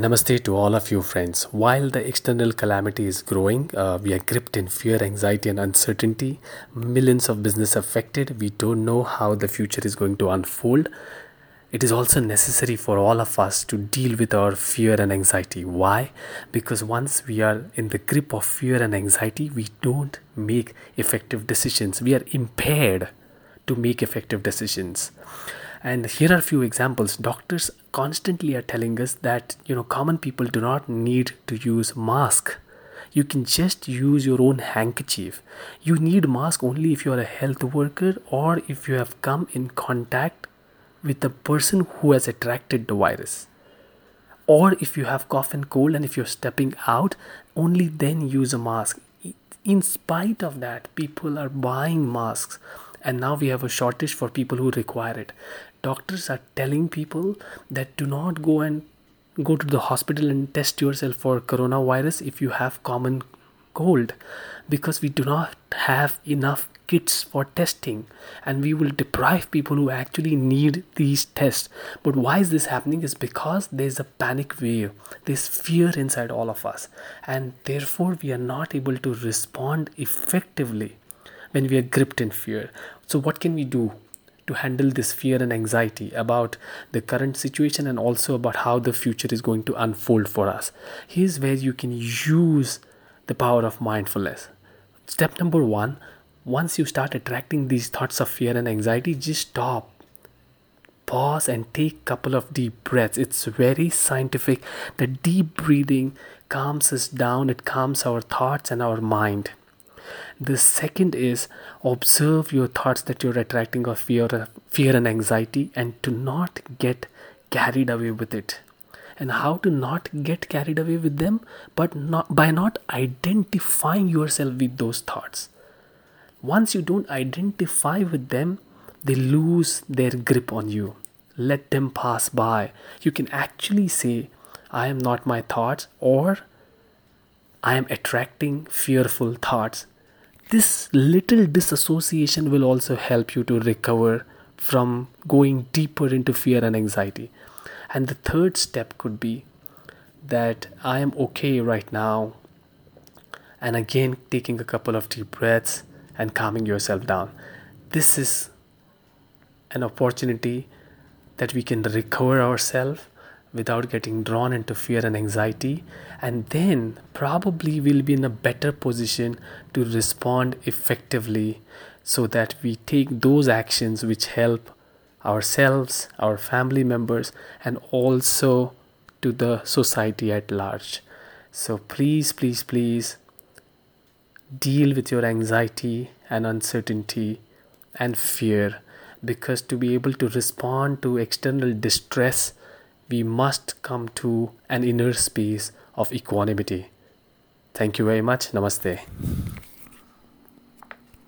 Namaste to all of you, friends. While the external calamity is growing, uh, we are gripped in fear, anxiety, and uncertainty. Millions of business affected. We don't know how the future is going to unfold. It is also necessary for all of us to deal with our fear and anxiety. Why? Because once we are in the grip of fear and anxiety, we don't make effective decisions. We are impaired to make effective decisions and here are a few examples. Doctors constantly are telling us that you know common people do not need to use mask. You can just use your own handkerchief. You need mask only if you are a health worker or if you have come in contact with the person who has attracted the virus. Or if you have cough and cold and if you're stepping out only then use a mask. In spite of that people are buying masks. And now we have a shortage for people who require it doctors are telling people that do not go and go to the hospital and test yourself for coronavirus if you have common cold because we do not have enough kits for testing and we will deprive people who actually need these tests. But why is this happening? Is because there's a panic wave. There's fear inside all of us and therefore we are not able to respond effectively when we are gripped in fear. So what can we do to handle this fear and anxiety about the current situation and also about how the future is going to unfold for us. Here's where you can use the power of mindfulness. Step number one once you start attracting these thoughts of fear and anxiety, just stop. Pause and take a couple of deep breaths. It's very scientific. The deep breathing calms us down, it calms our thoughts and our mind. The second is observe your thoughts that you're attracting of fear, fear and anxiety, and to not get carried away with it. And how to not get carried away with them, but not by not identifying yourself with those thoughts. Once you don't identify with them, they lose their grip on you. Let them pass by. You can actually say, I am not my thoughts, or I am attracting fearful thoughts this little disassociation will also help you to recover from going deeper into fear and anxiety. And the third step could be that I am okay right now. And again, taking a couple of deep breaths and calming yourself down. This is an opportunity that we can recover ourselves without getting drawn into fear and anxiety. And then probably we'll be in a better position to respond effectively so that we take those actions which help ourselves our family members and also to the society at large. So please please please deal with your anxiety and uncertainty and fear because to be able to respond to external distress we must come to an inner space of equanimity. Thank you very much. Namaste.